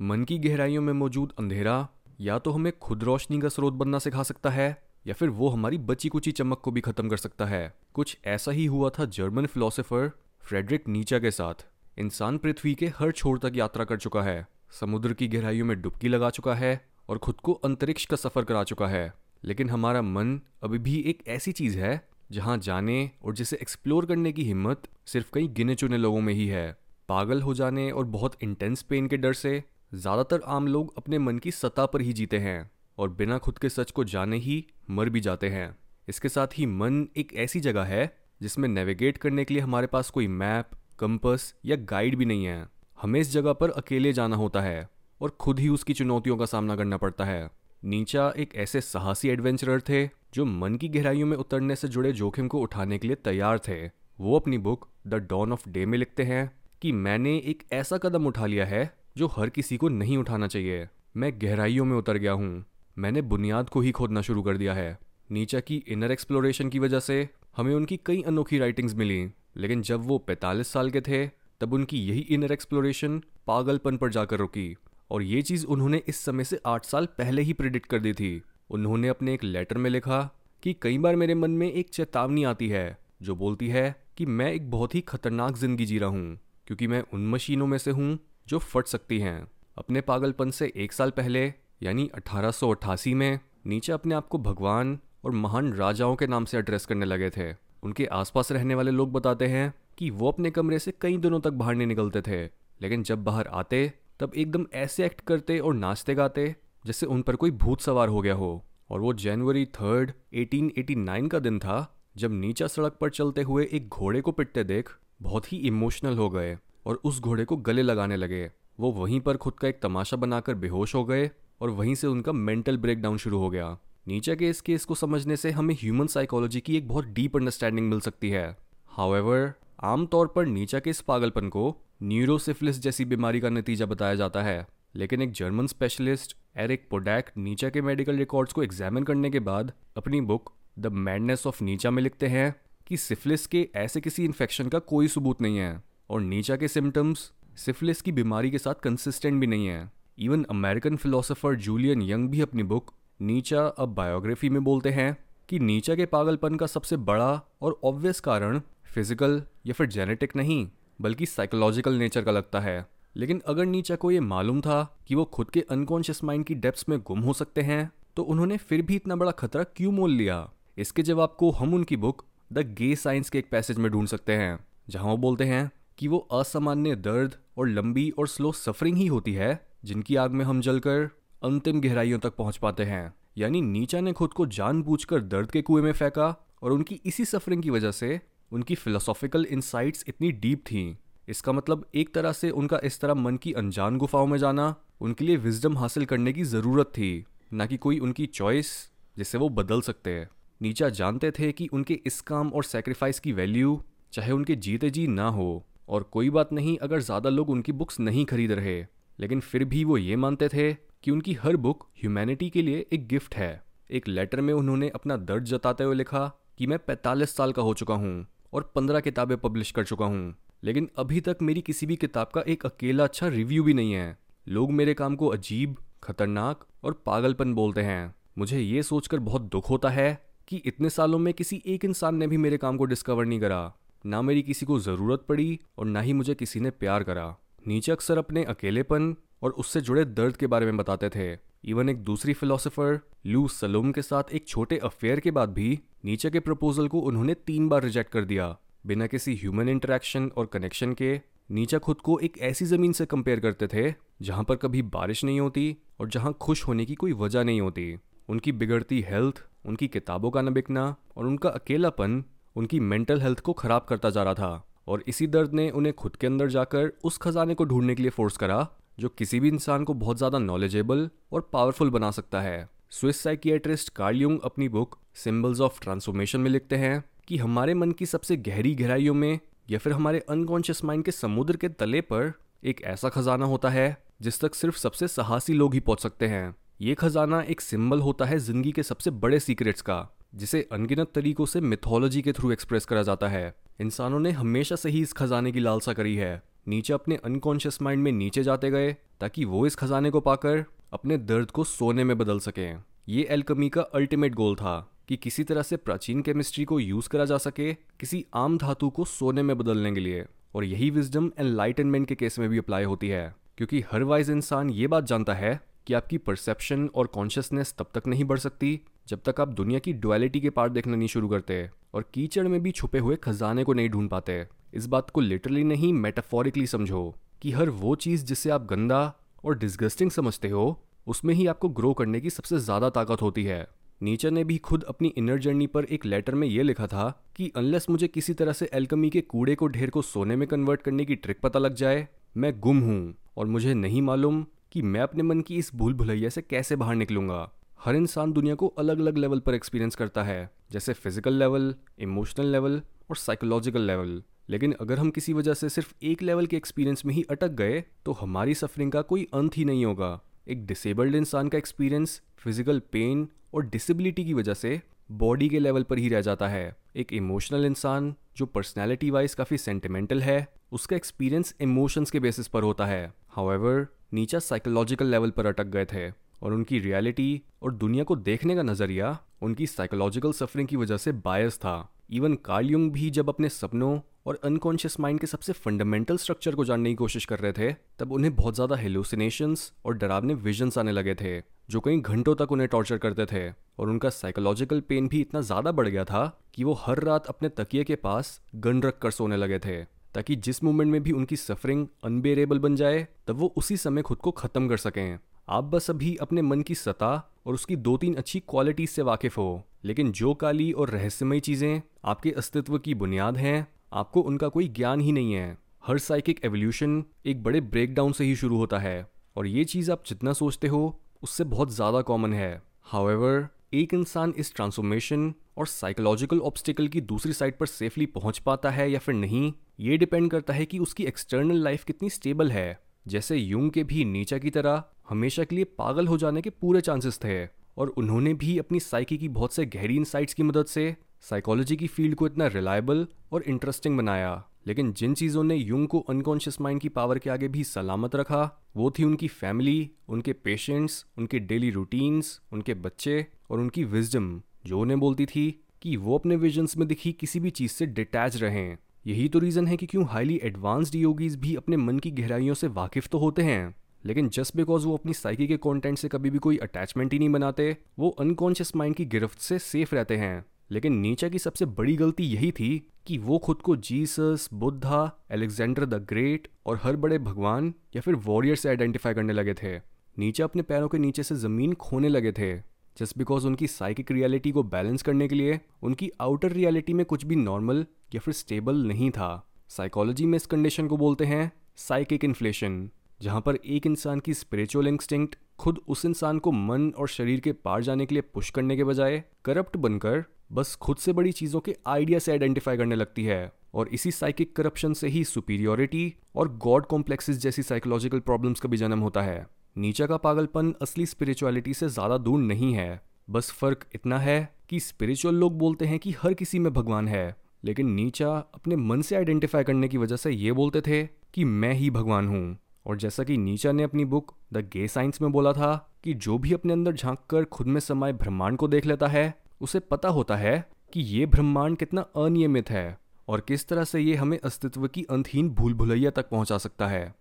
मन की गहराइयों में मौजूद अंधेरा या तो हमें खुद रोशनी का स्रोत बनना सिखा सकता है, या फिर वो हमारी बची कुची चमक को भी खत्म कर सकता है। कुछ ऐसा ही हुआ था जर्मन फिलोसोफर फ्रेडरिक नीचा के साथ। इंसान पृथ्वी के हर छोर तक यात्रा कर चुका है, समुद्र की गहराइयों में डुबकी लगा चुका है और खुद को अंतरिक्ष का सफ़र करा चुका है। लेकिन हमारा मन अभी भी एक ऐसी चीज़ है, जहाँ जाने और जिसे एक्सप्लोर करने की हिम्मत सिर्फ़ कई गिने चुने लोगों में ही है। पागल हो जाने और बहुत इंटेंस पेन के डर से ज़्यादातर आम लोग अपने मन की सतह पर ही जीते हैं और बिना खुद के सच को जाने ही मर भी जाते हैं। इसके साथ ही मन एक ऐसी जगह है जिसमें नेविगेट करने के लिए हमारे पास कोई मैप कंपस या गाइड भी नहीं है। हमें इस जगह पर अकेले जाना होता है और खुद ही उसकी चुनौतियों का सामना करना पड़ता है। नीचा एक ऐसे साहसी एडवेंचरर थे जो मन की गहराइयों में उतरने से जुड़े जोखिम को उठाने के लिए तैयार थे। वो अपनी book the dawn of day में लिखते हैं कि मैंने एक ऐसा कदम उठा लिया है जो हर किसी को नहीं उठाना चाहिए। मैं गहराइयों में उतर गया हूँ। मैंने बुनियाद को ही खोदना शुरू कर दिया है। नीचा की इनर एक्सप्लोरेशन की वजह से हमें उनकी कई अनोखी राइटिंग्स मिली। लेकिन जब वो 45 साल के थे, तब उनकी यही इनर एक्सप्लोरेशन पागलपन पर जाकर रुकी। और ये चीज़ उन्होंने इस समय से आठ साल पहले ही प्रिडिक्ट कर दी थी। उन्होंने अपने एक लेटर में लिखा कि कई बार मेरे मन में एक चेतावनी आती है, जो बोलती है कि मैं एक बहुत ही खतरनाक ज़िंदगी जी रहा हूँ, क्योंकि मैं उन मशीनों में से हूँ जो फट सकती हैं। अपने पागलपन से एक साल पहले, यानी अठारह में, नीचे अपने आप को भगवान और महान राजाओं के नाम से एड्रेस करने लगे थे। उनके आसपास रहने वाले लोग बताते हैं कि वो अपने कमरे से कई दिनों तक बाहर नहीं निकलते थे। लेकिन जब बाहर आते, तब एकदम ऐसे एक्ट करते और नाचते गाते, जैसे उन पर कोई भूत सवार हो गया हो। और वो जनवरी थर्ड 1889 का दिन था, जब नीचा सड़क पर चलते हुए एक घोड़े को पिटते देख बहुत ही इमोशनल हो गए। और उस घोड़े को गले लगाने लगे। वो वहीं पर खुद का एक तमाशा बनाकर बेहोश हो गए और वहीं से उनका मेंटल ब्रेकडाउन शुरू हो गया। नीचे के इस केस को समझने से हमें ह्यूमन साइकोलॉजी की एक बहुत डीप अंडरस्टैंडिंग मिल सकती है। हाउएवर आमतौर पर नीचा के इस पागलपन को न्यूरोसिफिलिस जैसी बीमारी का नतीजा बताया जाता है। लेकिन एक जर्मन स्पेशलिस्ट एरिक पोडैक नीचा के मेडिकल रिकॉर्ड्स को एग्जामिन करने के बाद अपनी बुक द मैडनेस ऑफ़ नीचा में लिखते हैं कि सिफिलिस के ऐसे किसी इन्फेक्शन का कोई सबूत नहीं है। और नीचा के सिम्टम्स सिफिलिस की बीमारी के साथ कंसिस्टेंट भी नहीं है। Even American philosopher Julian Young भी अपनी बुक नीचा अब बायोग्राफी में बोलते हैं कि नीचा के पागलपन का सबसे बड़ा और ऑब्वियस कारण फ़िज़िकल या फिर जेनेटिक नहीं, बल्कि साइकोलॉजिकल नेचर का लगता है। लेकिन अगर नीचा को ये मालूम था कि वो खुद के अनकॉन्शियस माइंड की डेप्स में गुम हो सकते हैं तो उन्होंने फिर भी इतना बड़ा खतरा क्यों मोल लिया? इसके जवाब को हम उनकी बुक द गे साइंस के एक पैसेज में ढूंढ सकते हैं, जहाँ वो बोलते हैं कि वो असामान्य दर्द और लंबी और स्लो सफरिंग ही होती है, जिनकी आग में हम जलकर अंतिम गहराइयों तक पहुँच पाते हैं। यानी नीचा ने खुद को जानबूझकर दर्द के कुएँ में फेंका और उनकी इसी सफरिंग की वजह से उनकी फिलोसॉफिकल इंसाइट्स इतनी डीप थी। इसका मतलब एक तरह से उनका इस तरह मन की अनजान गुफाओं में जाना, उनके लिए विजडम हासिल करने की ज़रूरत थी, ना कि कोई उनकी चॉइस जिससे वो बदल सकते हैं। नीचा जानते थे कि उनके इस काम और सेक्रीफाइस की वैल्यू चाहे उनके जीते जी ना हो। और कोई बात नहीं अगर ज़्यादा लोग उनकी बुक्स नहीं खरीद रहे। लेकिन फिर भी वो ये मानते थे कि उनकी हर बुक ह्यूमैनिटी के लिए एक गिफ्ट है। एक लेटर में उन्होंने अपना दर्द जताते हुए लिखा कि मैं 45 साल का हो चुका हूँ और 15 किताबें पब्लिश कर चुका हूँ। लेकिन अभी तक मेरी किसी भी किताब का एक अकेला अच्छा रिव्यू भी नहीं है। लोग मेरे काम को अजीब, खतरनाक और पागलपन बोलते हैं। मुझे ये सोचकर बहुत दुख होता है कि इतने सालों में किसी एक इंसान ने भी मेरे काम को डिस्कवर नहीं करा। ना मेरी किसी को ज़रूरत पड़ी और ना ही मुझे किसी ने प्यार करा। नीचे अक्सर अपने अकेलेपन और उससे जुड़े दर्द के बारे में बताते थे। इवन एक दूसरी फिलोसोफर लू सलोम के साथ एक छोटे अफेयर के बाद भी नीचे के प्रपोजल को उन्होंने तीन बार रिजेक्ट कर दिया। बिना किसी ह्यूमन इंटरेक्शन और कनेक्शन के, नीचा खुद को एक ऐसी ज़मीन से कंपेयर करते थे, जहाँ पर कभी बारिश नहीं होती और जहाँ खुश होने की कोई वजह नहीं होती। उनकी बिगड़ती हेल्थ उनकी किताबों का न बिकना और उनका अकेलापन उनकी मेंटल हेल्थ को ख़राब करता जा रहा था और इसी दर्द ने उन्हें खुद के अंदर जाकर उस खजाने को ढूँढने के लिए फोर्स करा, जो किसी भी इंसान को बहुत ज़्यादा नॉलेजेबल और पावरफुल बना सकता है। स्विस साइकियाट्रिस्ट कार्ल अपनी बुक सिंबल्स ऑफ़ ट्रांसफॉर्मेशन में लिखते हैं कि हमारे मन की सबसे गहरी गहराइयों में या फिर हमारे अनकॉन्शियस माइंड के समुद्र के तले पर एक ऐसा खजाना होता है, जिस तक सिर्फ़ सबसे साहसी लोग ही पहुँच सकते हैं। ये खजाना एक सिंबल होता है ज़िंदगी के सबसे बड़े सीक्रेट्स का। जिसे अनगिनत तरीकों से मिथोलॉजी के थ्रू एक्सप्रेस करा जाता है। इंसानों ने हमेशा से ही इस खजाने की लालसा करी है। नीचा अपने अनकॉन्शियस माइंड में नीचे जाते गए, ताकि वो इस खजाने को पाकर अपने दर्द को सोने में बदल सकें। ये एल्कमी का अल्टीमेट गोल था, कि किसी तरह से प्राचीन केमिस्ट्री को यूज़ करा जा सके किसी आम धातु को सोने में बदलने के लिए। और यही विजडम एनलाइटनमेंट के केस में भी अप्लाई होती है, क्योंकि हर वाइज इंसान ये बात जानता है कि आपकी परसेप्शन और कॉन्शियसनेस तब तक नहीं बढ़ सकती जब तक आप दुनिया की डुअलिटी के पार्ट देखना नहीं शुरू करते और कीचड़ में भी छुपे हुए खजाने को नहीं ढूंढ पाते। इस बात को लिटरली नहीं मेटाफोरिकली समझो कि हर वो चीज़ जिसे आप गंदा और डिस्गस्टिंग समझते हो, उसमें ही आपको ग्रो करने की सबसे ज़्यादा ताकत होती है। नीचर ने भी खुद अपनी इनर जर्नी पर एक लेटर में यह लिखा था कि अनलेस मुझे किसी तरह से एल्कमी के कूड़े को, ढेर को सोने में कन्वर्ट करने की ट्रिक पता लग जाए, मैं गुम हूँ और मुझे नहीं मालूम कि मैं अपने मन की इस भूल भुलैया से कैसे बाहर निकलूँगा? हर इंसान दुनिया को अलग अलग लेवल पर एक्सपीरियंस करता है, जैसे फ़िज़िकल लेवल इमोशनल लेवल और साइकोलॉजिकल लेवल लेकिन अगर हम किसी वजह से सिर्फ़ एक लेवल के एक्सपीरियंस में ही अटक गए तो हमारी सफरिंग का कोई अंत ही नहीं होगा। एक डिसेबल्ड इंसान का एक्सपीरियंस फ़िज़िकल पेन और डिसेबिलिटी की वजह से बॉडी के लेवल पर ही रह जाता है। एक इमोशनल इंसान जो पर्सनैलिटी वाइज काफ़ी सेंटिमेंटल है, उसका एक्सपीरियंस इमोशंस के बेसिस पर होता है। हाउएवर नीचा साइकोलॉजिकल लेवल पर अटक गए थे और उनकी रियलिटी और दुनिया को देखने का नज़रिया उनकी साइकोलॉजिकल सफरिंग की वजह से बायस था। इवन कार्ल भी जब अपने सपनों और अनकॉन्शियस माइंड के सबसे फंडामेंटल स्ट्रक्चर को जानने की कोशिश कर रहे थे, तब उन्हें बहुत ज़्यादा हेलुसिनेशंस और डरावने विजन्स आने लगे थे, जो कई घंटों तक उन्हें टॉर्चर करते थे। और उनका साइकोलॉजिकल पेन भी इतना ज़्यादा बढ़ गया था कि वो हर रात अपने तकिए के पास गन रख कर सोने लगे थे। ताकि जिस मोमेंट में भी उनकी सफरिंग अनबेरेबल बन जाए, तब वो उसी समय खुद को ख़त्म कर सकें। आप बस अभी अपने मन की सतह और उसकी दो तीन अच्छी क्वालिटीज से वाकिफ हो। लेकिन जो काली और रहस्यमय चीज़ें आपके अस्तित्व की बुनियाद हैं, आपको उनका कोई ज्ञान ही नहीं है। हर साइकिक एवोल्यूशन एक बड़े ब्रेकडाउन से ही शुरू होता है, और ये चीज़ आप जितना सोचते हो, उससे बहुत ज़्यादा कॉमन है। हाउएवर एक इंसान इस ट्रांसफॉर्मेशन और साइकोलॉजिकल ऑब्स्टिकल की दूसरी साइड पर सेफली पहुँच पाता है या फिर नहीं, ये डिपेंड करता है कि उसकी एक्सटर्नल लाइफ कितनी स्टेबल है। जैसे यूंग के भी नीचा की तरह हमेशा के लिए पागल हो जाने के पूरे चांसेस थे और उन्होंने भी अपनी साइकी की बहुत से गहरी इंसाइट्स की मदद से साइकोलॉजी की फ़ील्ड को इतना रिलायबल और इंटरेस्टिंग बनाया। लेकिन जिन चीज़ों ने यूंग को अनकॉन्शियस माइंड की पावर के आगे भी सलामत रखा, वो थी उनकी फैमिली उनके पेशेंट्स उनके डेली रूटीन्स उनके बच्चे और उनकी विजडम जो उन्हें बोलती थी कि वो अपने विजन्स में दिखी किसी भी चीज़ से डिटैच रहें। यही तो रीज़न है कि क्यों हाईली एडवांस्ड योगीज भी अपने मन की गहराइयों से वाकिफ तो होते हैं। लेकिन जस्ट बिकॉज़ वो अपनी साइकी के कंटेंट से कभी भी कोई अटैचमेंट ही नहीं बनाते, वो अनकॉन्शियस माइंड की गिरफ्त से सेफ़ रहते हैं। लेकिन नीचा की सबसे बड़ी गलती यही थी कि वो खुद को Jesus, Buddha Alexander the great और हर बड़े भगवान या फिर वॉरियर से आइडेंटिफाई करने लगे थे। नीचे अपने पैरों के नीचे से ज़मीन खोने लगे थे। जस्ट बिकॉज़ उनकी साइकिक रियलिटी को बैलेंस करने के लिए, उनकी आउटर रियलिटी में कुछ भी नॉर्मल या फिर स्टेबल नहीं था। साइकोलॉजी में इस कंडीशन को बोलते हैं साइकिक इन्फ्लेशन, जहाँ पर एक इंसान की स्पिरिचुअल इंस्टिंक्ट खुद उस इंसान को मन और शरीर के पार जाने के लिए पुश करने के बजाय करप्ट बनकर बस खुद से बड़ी चीज़ों के आइडिया से आइडेंटिफाई करने लगती है और इसी साइकिक करप्शन से ही सुपीरियोरिटी और गॉड कॉम्प्लेक्सेस जैसी साइकोलॉजिकल प्रॉब्लम्स का भी जन्म होता है। नीचा का पागलपन असली स्पिरिचुअलिटी से ज़्यादा दूर नहीं है। बस फ़र्क इतना है कि स्पिरिचुअल लोग बोलते हैं कि हर किसी में भगवान है, लेकिन नीचा अपने मन से आइडेंटिफाई करने की वजह से ये बोलते थे कि मैं ही भगवान हूँ। और जैसा कि नीचा ने अपनी बुक द गे साइंस में बोला था कि जो भी अपने अंदर झाँक कर खुद में समाये ब्रह्मांड को देख लेता है उसे पता होता है कि ये ब्रह्मांड कितना अनियमित है और किस तरह से ये हमें अस्तित्व की अंतहीन भूल भुलैया तक पहुँचा सकता है।